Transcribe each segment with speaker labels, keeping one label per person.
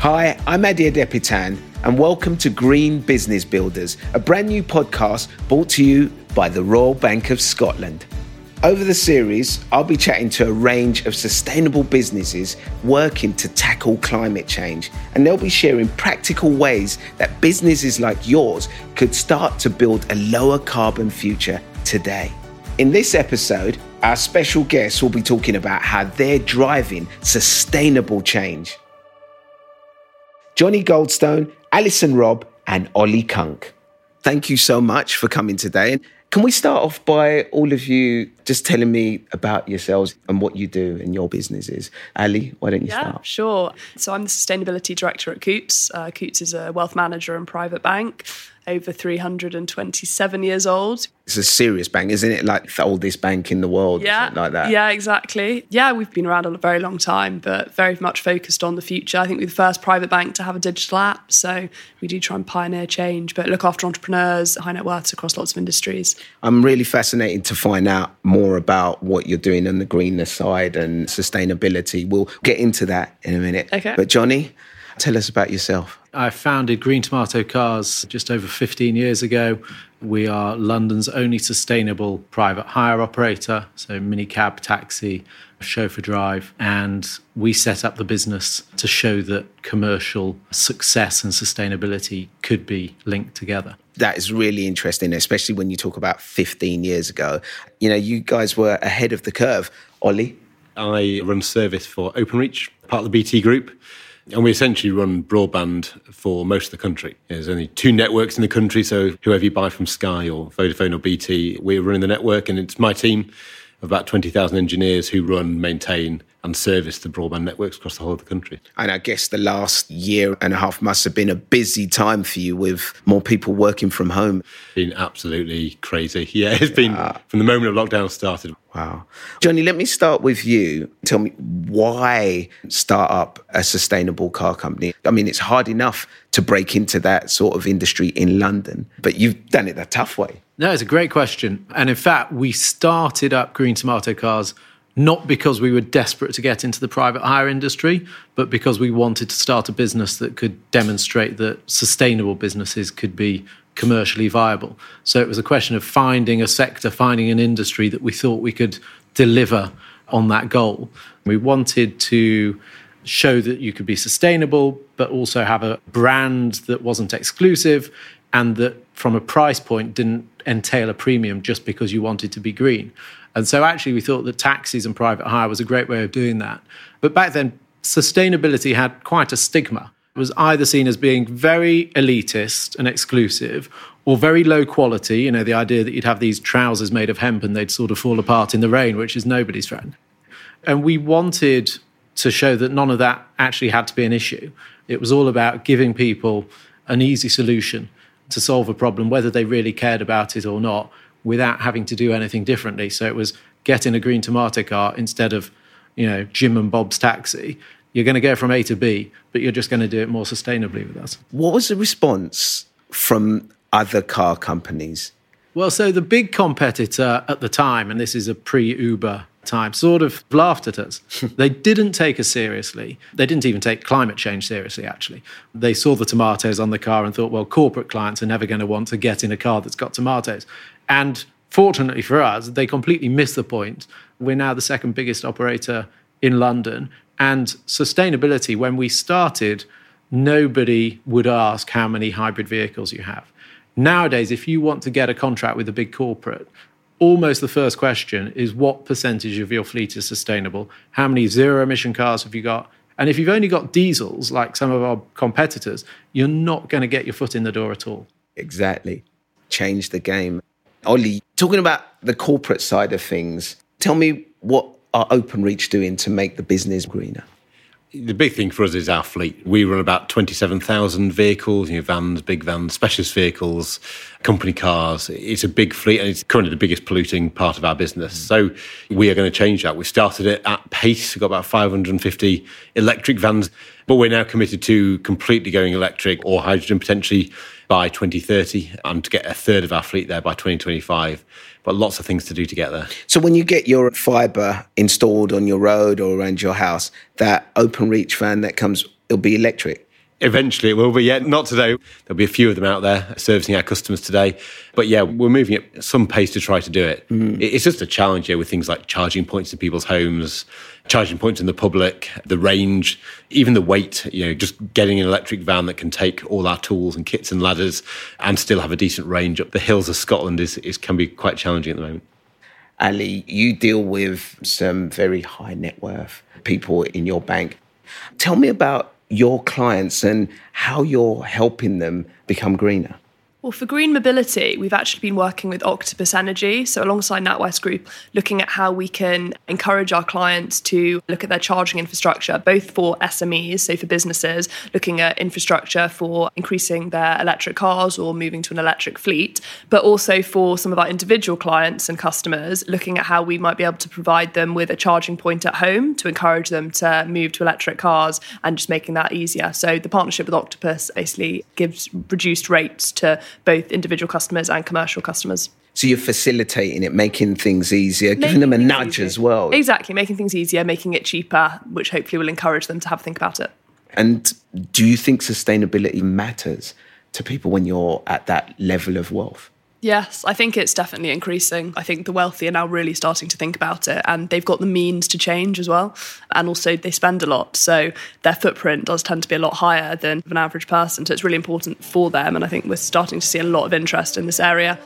Speaker 1: Hi, I'm Ade Adepitan, and welcome to Green Business Builders, a brand new podcast brought to you by the Royal Bank of Scotland. Over the series, I'll be chatting to a range of sustainable businesses working to tackle climate change, and they'll be sharing practical ways that businesses like yours could start to build a lower carbon future today. In this episode, our special guests will be talking about how they're driving sustainable change. Johnny Goldstone, Alison Robb, and Ollie Kunk. Thank you so much for coming today. Can we start off by all of you just telling me about yourselves and what you do in your businesses? Ali, why don't you
Speaker 2: yeah,
Speaker 1: start?
Speaker 2: Sure. So I'm the sustainability director at Coutts. Uh, Coutts is a wealth manager and private bank over 327 years old.
Speaker 1: It's a serious bank, isn't it? Like the oldest bank in the world,
Speaker 2: yeah,
Speaker 1: like that.
Speaker 2: Yeah, exactly. Yeah, we've been around a very long time, but very much focused on the future. I think we're the first private bank to have a digital app, so we do try and pioneer change, but look after entrepreneurs, high net worths across lots of industries.
Speaker 1: I'm really fascinated to find out more about what you're doing on the greenness side and sustainability. We'll get into that in a minute.
Speaker 2: Okay.
Speaker 1: But Johnny, tell us about yourself.
Speaker 3: I founded Green Tomato Cars just over 15 years ago. We are London's only sustainable private hire operator, so minicab, taxi, chauffeur drive. And we set up the business to show that commercial success and sustainability could be linked together.
Speaker 1: That is really interesting, especially when you talk about 15 years ago. You know, you guys were ahead of the curve. Ollie?
Speaker 4: I run service for Openreach, part of the BT group. And we essentially run broadband for most of the country. There's only two networks in the country, so whoever you buy from Sky or Vodafone or BT, we're running the network, and it's my team of about 20,000 engineers who run, maintain, and service the broadband networks across the whole of the country.
Speaker 1: And I guess the last year and a half must have been a busy time for you with more people working from home.
Speaker 4: Been absolutely crazy. Yeah, it's been from the moment of lockdown started.
Speaker 1: Wow. Johnny, let me start with you. Tell me why start up a sustainable car company? I mean, it's hard enough to break into that sort of industry in London, but you've done it the tough way.
Speaker 3: No, it's a great question. And in fact, we started up Green Tomato Cars not because we were desperate to get into the private hire industry, but because we wanted to start a business that could demonstrate that sustainable businesses could be commercially viable. So it was a question of finding a sector, finding an industry that we thought we could deliver on that goal. We wanted to show that you could be sustainable, but also have a brand that wasn't exclusive and that from a price point didn't entail a premium just because you wanted to be green. And so actually, we thought that taxis and private hire was a great way of doing that. But back then, sustainability had quite a stigma. It was either seen as being very elitist and exclusive or very low quality. You know, the idea that you'd have these trousers made of hemp and they'd sort of fall apart in the rain, which is nobody's friend. And we wanted to show that none of that actually had to be an issue. It was all about giving people an easy solution to solve a problem, whether they really cared about it or not, without having to do anything differently. So it was getting a green tomato car instead of, you know, Jim and Bob's taxi. You're going to go from A to B, but you're just going to do it more sustainably with us.
Speaker 1: What was the response from other car companies?
Speaker 3: Well, so the big competitor at the time, and this is a pre Uber time, sort of laughed at us. they didn't take us seriously. They didn't even take climate change seriously, actually. They saw the tomatoes on the car and thought, well, corporate clients are never going to want to get in a car that's got tomatoes. And fortunately for us, they completely missed the point. We're now the second biggest operator in London. And sustainability, when we started, nobody would ask how many hybrid vehicles you have. Nowadays, if you want to get a contract with a big corporate, almost the first question is what percentage of your fleet is sustainable? How many zero emission cars have you got? And if you've only got diesels, like some of our competitors, you're not going to get your foot in the door at all.
Speaker 1: Exactly. Change the game. Ollie, talking about the corporate side of things, tell me what are Openreach doing to make the business greener?
Speaker 4: The big thing for us is our fleet. We run about 27,000 vehicles, you know, vans, big vans, specialist vehicles, company cars. It's a big fleet and it's currently the biggest polluting part of our business. Mm. So we are going to change that. We started it at pace. We've got about 550 electric vans, but we're now committed to completely going electric or hydrogen potentially by 2030 and to get a third of our fleet there by 2025 but lots of things to do to get there.
Speaker 1: So when you get your fiber installed on your road or around your house, that open reach van that comes, it'll be electric.
Speaker 4: Eventually it will be. Yeah, not today. There'll be a few of them out there servicing our customers today. But yeah, we're moving at some pace to try to do it. Mm. It's just a challenge here with things like charging points in people's homes, charging points in the public, the range, even the weight, you know, just getting an electric van that can take all our tools and kits and ladders and still have a decent range up the hills of Scotland is, is can be quite challenging at the moment.
Speaker 1: Ali, you deal with some very high net worth people in your bank. Tell me about your clients and how you're helping them become greener.
Speaker 2: Well, for green mobility, we've actually been working with Octopus Energy, so alongside NatWest Group, looking at how we can encourage our clients to look at their charging infrastructure, both for SMEs, so for businesses, looking at infrastructure for increasing their electric cars or moving to an electric fleet, but also for some of our individual clients and customers, looking at how we might be able to provide them with a charging point at home to encourage them to move to electric cars and just making that easier. So the partnership with Octopus basically gives reduced rates to both individual customers and commercial customers.
Speaker 1: So you're facilitating it, making things easier, making giving them a nudge easier. as well.
Speaker 2: Exactly, making things easier, making it cheaper, which hopefully will encourage them to have a think about it.
Speaker 1: And do you think sustainability matters to people when you're at that level of wealth?
Speaker 2: Yes, I think it's definitely increasing. I think the wealthy are now really starting to think about it and they've got the means to change as well. And also, they spend a lot. So their footprint does tend to be a lot higher than an average person. So it's really important for them. And I think we're starting to see a lot of interest in this area.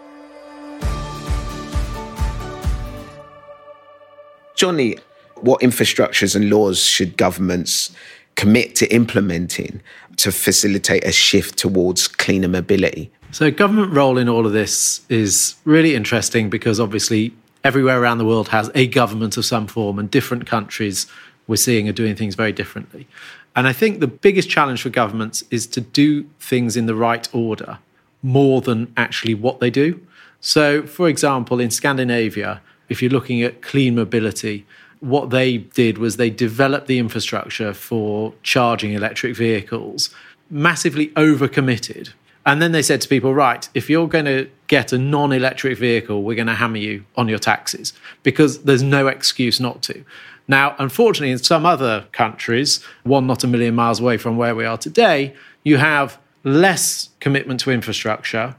Speaker 1: Johnny, what infrastructures and laws should governments commit to implementing to facilitate a shift towards cleaner mobility?
Speaker 3: So, government role in all of this is really interesting because obviously everywhere around the world has a government of some form, and different countries we're seeing are doing things very differently. And I think the biggest challenge for governments is to do things in the right order more than actually what they do. So, for example, in Scandinavia, if you're looking at clean mobility, what they did was they developed the infrastructure for charging electric vehicles, massively overcommitted and then they said to people, right, if you're going to get a non electric vehicle, we're going to hammer you on your taxes because there's no excuse not to. Now, unfortunately, in some other countries, one not a million miles away from where we are today, you have less commitment to infrastructure.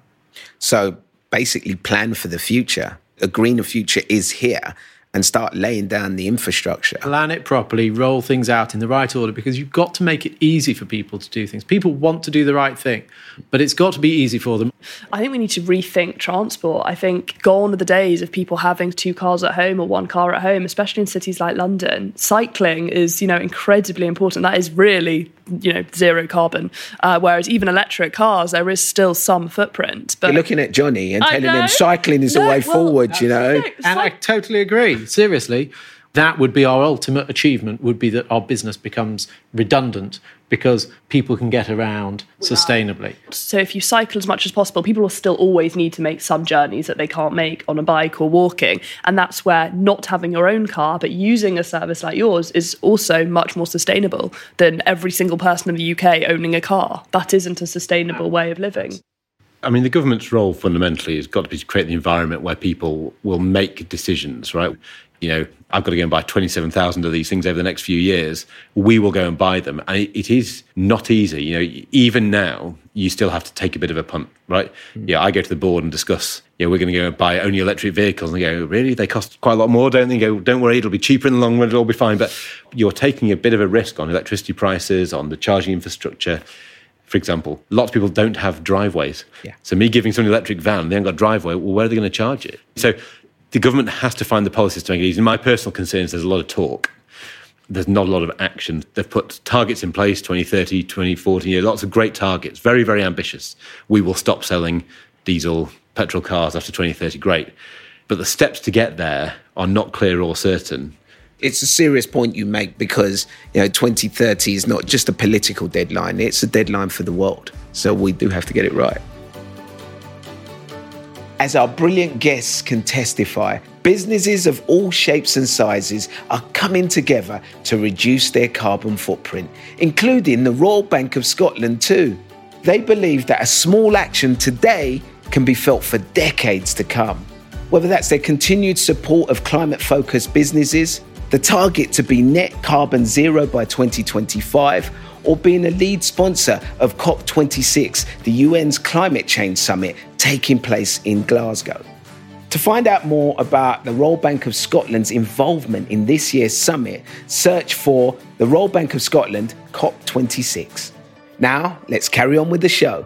Speaker 1: So basically, plan for the future. A greener future is here and start laying down the infrastructure.
Speaker 3: Plan it properly, roll things out in the right order because you've got to make it easy for people to do things. People want to do the right thing, but it's got to be easy for them.
Speaker 2: I think we need to rethink transport. I think gone are the days of people having two cars at home or one car at home, especially in cities like London. Cycling is, you know, incredibly important. That is really, you know, zero carbon. Uh, whereas even electric cars, there is still some footprint.
Speaker 1: But You're looking at Johnny and telling him cycling is no, the way well, forward, you know.
Speaker 3: And I totally agree seriously, that would be our ultimate achievement would be that our business becomes redundant because people can get around sustainably.
Speaker 2: So if you cycle as much as possible, people will still always need to make some journeys that they can't make on a bike or walking. And that's where not having your own car, but using a service like yours is also much more sustainable than every single person in the UK owning a car. That isn't a sustainable way of living.
Speaker 4: I mean, the government's role fundamentally has got to be to create the environment where people will make decisions, right? You know, I've got to go and buy 27,000 of these things over the next few years. We will go and buy them. And it, is not easy. You know, even now, you still have to take a bit of a punt, right? Mm. Yeah, I go to the board and discuss, yeah, we're going to go and buy only electric vehicles. And they go, really? They cost quite a lot more, don't they? go, don't worry, it'll be cheaper in the long run, it'll all be fine. But you're taking a bit of a risk on electricity prices, on the charging infrastructure for example, lots of people don't have driveways. Yeah. So me giving someone an electric van, they haven't got a driveway, well, where are they going to charge it? So the government has to find the policies to make it easy. My personal concern is there's a lot of talk. There's not a lot of action. They've put targets in place, 2030, 2040, you know, lots of great targets, very, very ambitious. We will stop selling diesel, petrol cars after 2030, great. But the steps to get there are not clear or certain
Speaker 1: it's a serious point you make because you know 2030 is not just a political deadline it's a deadline for the world. So we do have to get it right. As our brilliant guests can testify businesses of all shapes and sizes are coming together to reduce their carbon footprint including the royal bank of scotland too. They believe that a small action today can be felt for decades to come. Whether that's their continued support of climate focused businesses the target to be net carbon zero by 2025, or being a lead sponsor of COP26, the UN's climate change summit taking place in Glasgow. To find out more about the Royal Bank of Scotland's involvement in this year's summit, search for the Royal Bank of Scotland COP26. Now, let's carry on with the show.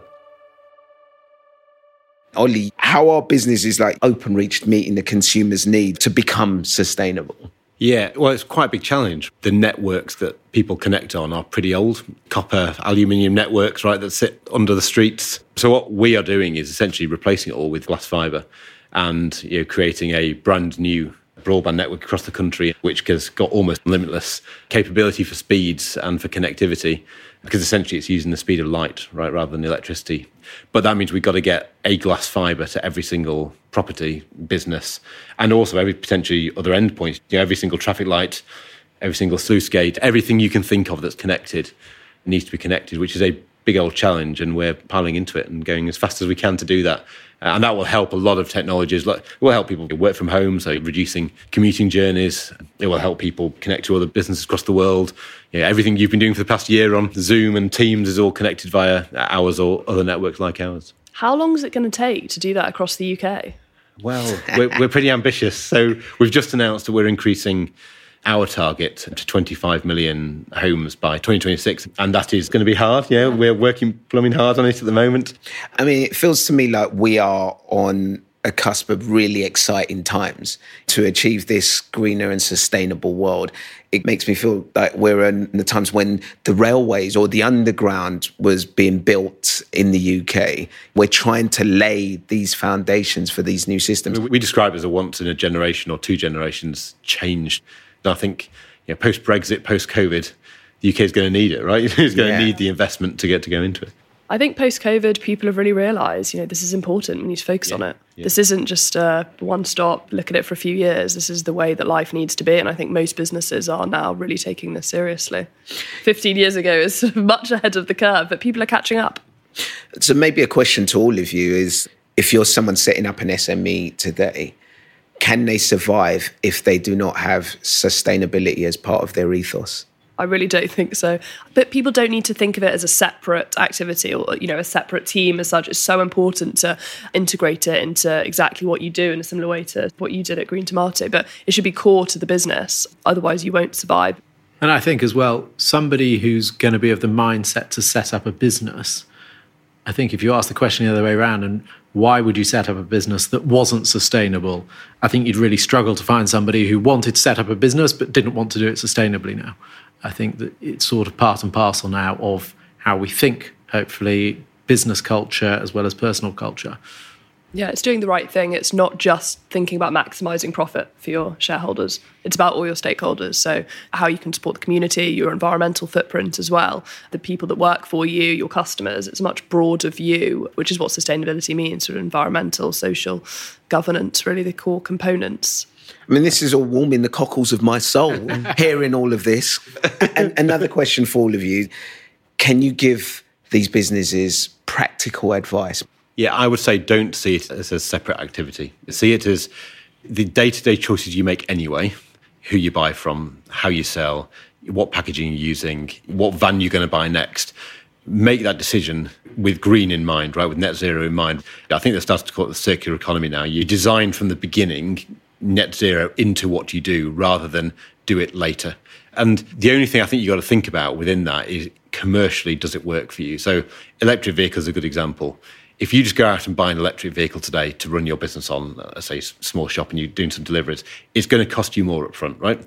Speaker 1: Ollie, how are businesses like Openreach meeting the consumer's need to become sustainable?
Speaker 4: Yeah, well, it's quite a big challenge. The networks that people connect on are pretty old copper, aluminium networks, right, that sit under the streets. So, what we are doing is essentially replacing it all with glass fibre and you know, creating a brand new broadband network across the country, which has got almost limitless capability for speeds and for connectivity, because essentially it's using the speed of light, right, rather than electricity. But that means we've got to get a glass fibre to every single property, business, and also every potentially other endpoint. You know, every single traffic light, every single sluice gate, everything you can think of that's connected needs to be connected, which is a big old challenge, and we're piling into it and going as fast as we can to do that. Uh, and that will help a lot of technologies. Like, it will help people work from home, so reducing commuting journeys. It will help people connect to other businesses across the world. Yeah, everything you've been doing for the past year on Zoom and Teams is all connected via ours or other networks like ours.
Speaker 2: How long is it going to take to do that across the UK?
Speaker 4: Well, we're, we're pretty ambitious. So we've just announced that we're increasing our target to 25 million homes by 2026. And that is going to be hard. Yeah, we're working plumbing hard on it at the moment.
Speaker 1: I mean, it feels to me like we are on a cusp of really exciting times to achieve this greener and sustainable world. It makes me feel like we're in the times when the railways or the underground was being built in the UK. We're trying to lay these foundations for these new systems.
Speaker 4: We describe it as a once in a generation or two generations change I think you know, post Brexit, post COVID, the UK is going to need it, right? It's going yeah. to need the investment to get to go into it.
Speaker 2: I think post COVID, people have really realised, you know, this is important. We need to focus yeah. on it. Yeah. This isn't just a one stop, look at it for a few years. This is the way that life needs to be. And I think most businesses are now really taking this seriously. 15 years ago is much ahead of the curve, but people are catching up.
Speaker 1: So maybe a question to all of you is if you're someone setting up an SME today, can they survive if they do not have sustainability as part of their ethos?
Speaker 2: I really don't think so. But people don't need to think of it as a separate activity or you know a separate team as such. It's so important to integrate it into exactly what you do in a similar way to what you did at Green Tomato. But it should be core to the business. Otherwise, you won't survive.
Speaker 3: And I think as well, somebody who's going to be of the mindset to set up a business. I think if you ask the question the other way around and why would you set up a business that wasn't sustainable? I think you'd really struggle to find somebody who wanted to set up a business but didn't want to do it sustainably now. I think that it's sort of part and parcel now of how we think, hopefully, business culture as well as personal culture.
Speaker 2: Yeah, it's doing the right thing. It's not just thinking about maximizing profit for your shareholders. It's about all your stakeholders. So, how you can support the community, your environmental footprint as well, the people that work for you, your customers. It's a much broader view, which is what sustainability means sort of environmental, social, governance, really the core components.
Speaker 1: I mean, this is all warming the cockles of my soul, hearing all of this. and another question for all of you Can you give these businesses practical advice?
Speaker 4: Yeah, I would say don't see it as a separate activity. See it as the day to day choices you make anyway who you buy from, how you sell, what packaging you're using, what van you're going to buy next. Make that decision with green in mind, right? With net zero in mind. I think they're starting to call it the circular economy now. You design from the beginning net zero into what you do rather than do it later. And the only thing I think you've got to think about within that is commercially, does it work for you? So, electric vehicles are a good example if you just go out and buy an electric vehicle today to run your business on, uh, say, small shop and you're doing some deliveries, it's going to cost you more upfront, right?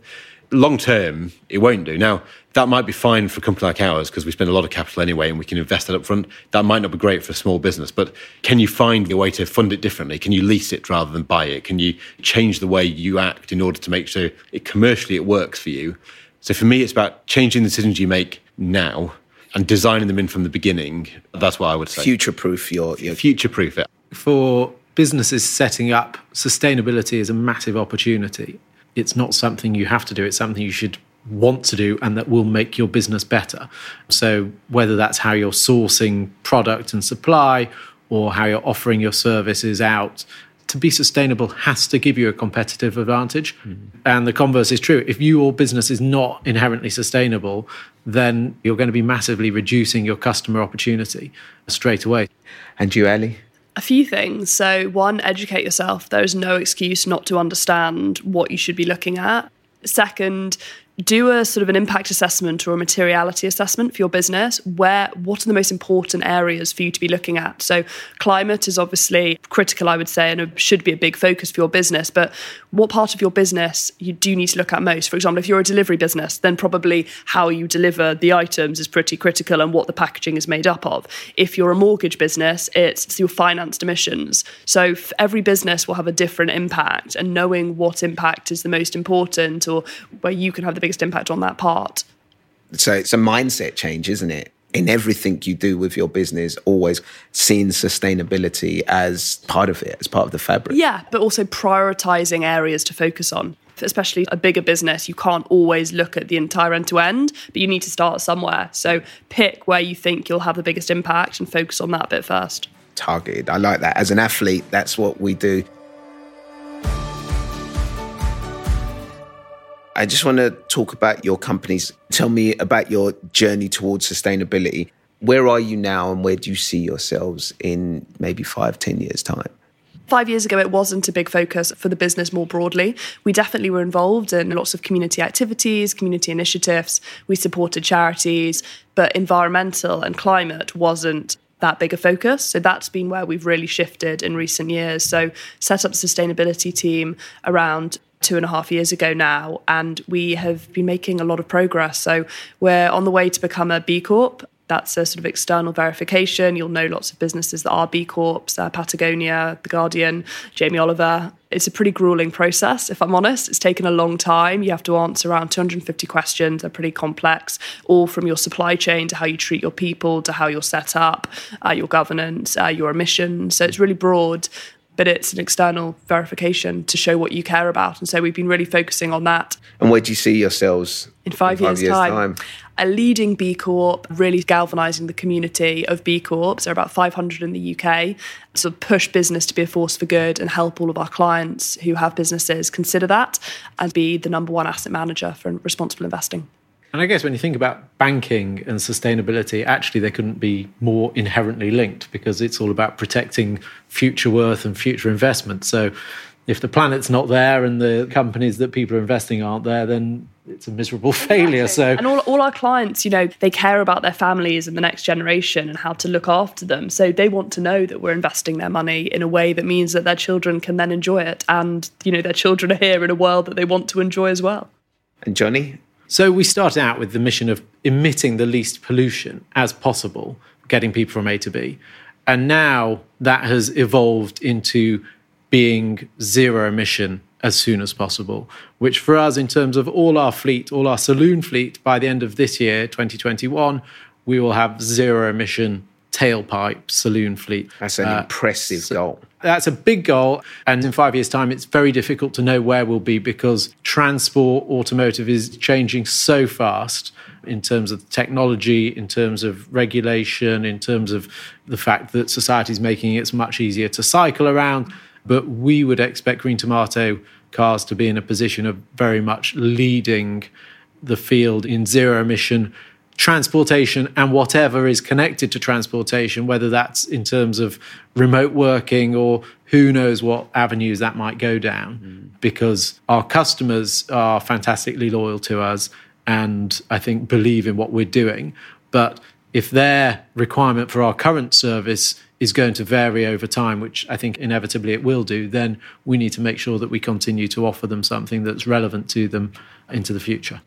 Speaker 4: Long term, it won't do. Now, that might be fine for a company like ours because we spend a lot of capital anyway and we can invest that upfront. That might not be great for a small business, but can you find a way to fund it differently? Can you lease it rather than buy it? Can you change the way you act in order to make sure it commercially it works for you? So for me, it's about changing the decisions you make now and designing them in from the beginning. That's what I would say.
Speaker 1: Future proof your,
Speaker 4: your future proof it.
Speaker 3: For businesses setting up, sustainability is a massive opportunity. It's not something you have to do, it's something you should want to do and that will make your business better. So, whether that's how you're sourcing product and supply or how you're offering your services out to be sustainable has to give you a competitive advantage. Mm. And the converse is true. If your business is not inherently sustainable, then you're going to be massively reducing your customer opportunity straight away.
Speaker 1: And you, Ali?
Speaker 2: A few things. So, one, educate yourself. There is no excuse not to understand what you should be looking at. Second, do a sort of an impact assessment or a materiality assessment for your business where what are the most important areas for you to be looking at? So climate is obviously critical i would say and should be a big focus for your business but what part of your business you do need to look at most? For example if you're a delivery business then probably how you deliver the items is pretty critical and what the packaging is made up of. If you're a mortgage business it's your financed emissions. So every business will have a different impact and knowing what impact is the most important or where you can have the biggest impact on that part.
Speaker 1: So it's a mindset change, isn't it? In everything you do with your business, always seeing sustainability as part of it, as part of the fabric.
Speaker 2: Yeah, but also prioritizing areas to focus on. Especially a bigger business, you can't always look at the entire end to end, but you need to start somewhere. So pick where you think you'll have the biggest impact and focus on that bit first.
Speaker 1: Targeted. I like that. As an athlete, that's what we do. I just want to talk about your companies. Tell me about your journey towards sustainability. Where are you now and where do you see yourselves in maybe five, ten years' time?
Speaker 2: Five years ago, it wasn't a big focus for the business more broadly. We definitely were involved in lots of community activities, community initiatives. We supported charities, but environmental and climate wasn't that big a focus. So that's been where we've really shifted in recent years. So set up a sustainability team around two and a half years ago now, and we have been making a lot of progress. So we're on the way to become a B Corp. That's a sort of external verification. You'll know lots of businesses that are B Corps, uh, Patagonia, The Guardian, Jamie Oliver. It's a pretty grueling process, if I'm honest. It's taken a long time. You have to answer around 250 questions. They're pretty complex, all from your supply chain to how you treat your people to how you're set up, uh, your governance, uh, your emissions. So it's really broad but it's an external verification to show what you care about. And so we've been really focusing on that.
Speaker 1: And where do you see yourselves
Speaker 2: in five, in five years, years time? time? A leading B Corp, really galvanising the community of B Corps. There are about 500 in the UK. So push business to be a force for good and help all of our clients who have businesses consider that and be the number one asset manager for responsible investing.
Speaker 3: And I guess when you think about banking and sustainability, actually they couldn't be more inherently linked because it's all about protecting future worth and future investment. So if the planet's not there and the companies that people are investing aren't there, then it's a miserable failure. Exactly.
Speaker 2: So and all, all our clients, you know, they care about their families and the next generation and how to look after them. So they want to know that we're investing their money in a way that means that their children can then enjoy it. And, you know, their children are here in a world that they want to enjoy as well.
Speaker 1: And Johnny,
Speaker 3: so we started out with the mission of emitting the least pollution as possible, getting people from A to B. And now that has evolved into being zero emission as soon as possible, which for us, in terms of all our fleet, all our saloon fleet, by the end of this year, 2021, we will have zero emission tailpipe saloon fleet.
Speaker 1: That's an uh, impressive so goal.
Speaker 3: That's a big goal. And in five years' time, it's very difficult to know where we'll be because transport, automotive is changing so fast in terms of technology, in terms of regulation, in terms of the fact that society is making it much easier to cycle around. But we would expect Green Tomato cars to be in a position of very much leading the field in zero emission transportation and whatever is connected to transportation, whether that's in terms of remote working or who knows what avenues that might go down, mm. because our customers are fantastically loyal to us and I think believe in what we're doing. But if their requirement for our current service is going to vary over time, which I think inevitably it will do, then we need to make sure that we continue to offer them something that's relevant to them into the future.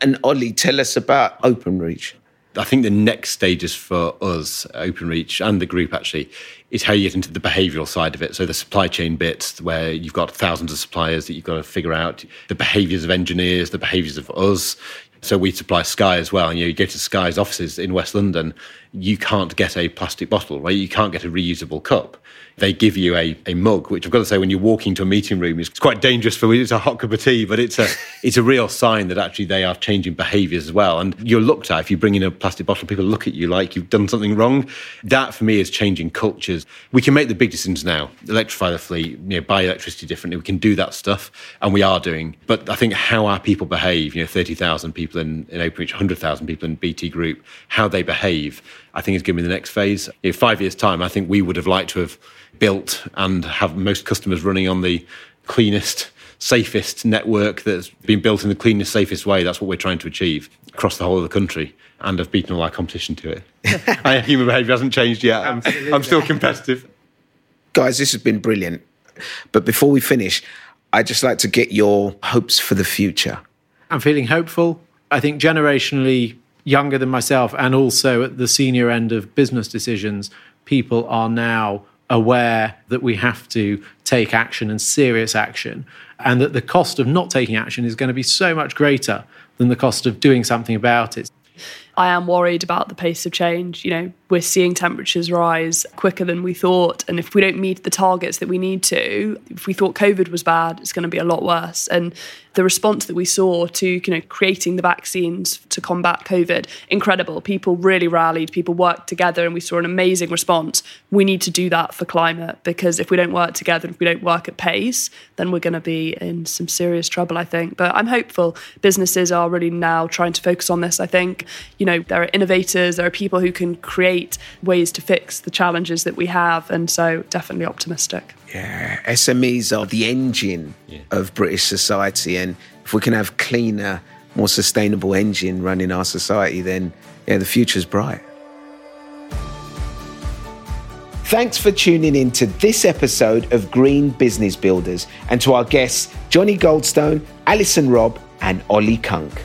Speaker 1: And Ollie, tell us about Openreach.
Speaker 4: I think the next stages for us, Openreach and the group actually, is how you get into the behavioural side of it. So the supply chain bits where you've got thousands of suppliers that you've got to figure out the behaviours of engineers, the behaviours of us. So we supply Sky as well. And you, know, you go to Sky's offices in West London, you can't get a plastic bottle, right? You can't get a reusable cup. they give you a, a mug, which I've got to say, when you walk into a meeting room, it's quite dangerous for it's a hot cup of tea, but it's a it's a real sign that actually they are changing behaviours as well. And you're looked at if you bring in a plastic bottle, people look at you like you've done something wrong. That for me is changing cultures. We can make the big decisions now, electrify the fleet, you know, buy electricity differently. We can do that stuff, and we are doing. But I think how our people behave, you know, thirty thousand people in in Openreach, hundred thousand people in BT Group, how they behave, I think is going to be the next phase. In five years' time, I think we would have liked to have built and have most customers running on the cleanest, safest network that's been built in the cleanest, safest way. That's what we're trying to achieve across the whole of the country and have beaten all our competition to it. Human behaviour hasn't changed yet. I'm, I'm still competitive.
Speaker 1: Guys, this has been brilliant. But before we finish, I'd just like to get your hopes for the future.
Speaker 3: I'm feeling hopeful. I think generationally younger than myself and also at the senior end of business decisions, people are now aware that we have to take action and serious action, and that the cost of not taking action is going to be so much greater than the cost of doing something about it.
Speaker 2: I am worried about the pace of change. You know, we're seeing temperatures rise quicker than we thought. And if we don't meet the targets that we need to, if we thought COVID was bad, it's going to be a lot worse. And the response that we saw to you know creating the vaccines to combat COVID, incredible. People really rallied, people worked together, and we saw an amazing response. We need to do that for climate because if we don't work together, if we don't work at pace, then we're going to be in some serious trouble, I think. But I'm hopeful businesses are really now trying to focus on this. I think, you know, there are innovators, there are people who can create ways to fix the challenges that we have. And so definitely optimistic.
Speaker 1: Yeah, SMEs are the engine yeah. of British society, and if we can have cleaner, more sustainable engine running our society, then yeah, the future's bright. Thanks for tuning in to this episode of Green Business Builders and to our guests, Johnny Goldstone, Alison Robb, and Ollie Kunk.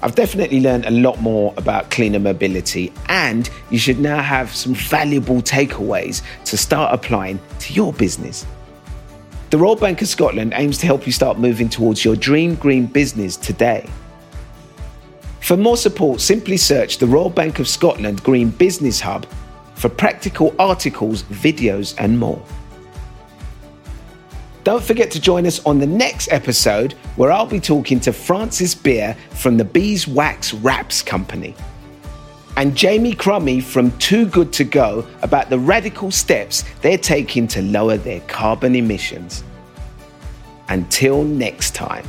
Speaker 1: I've definitely learned a lot more about cleaner mobility, and you should now have some valuable takeaways to start applying to your business. The Royal Bank of Scotland aims to help you start moving towards your dream green business today. For more support, simply search the Royal Bank of Scotland Green Business Hub for practical articles, videos, and more. Don't forget to join us on the next episode where I'll be talking to Francis Beer from the Beeswax Wraps Company and Jamie Crummie from Too Good To Go about the radical steps they're taking to lower their carbon emissions. Until next time.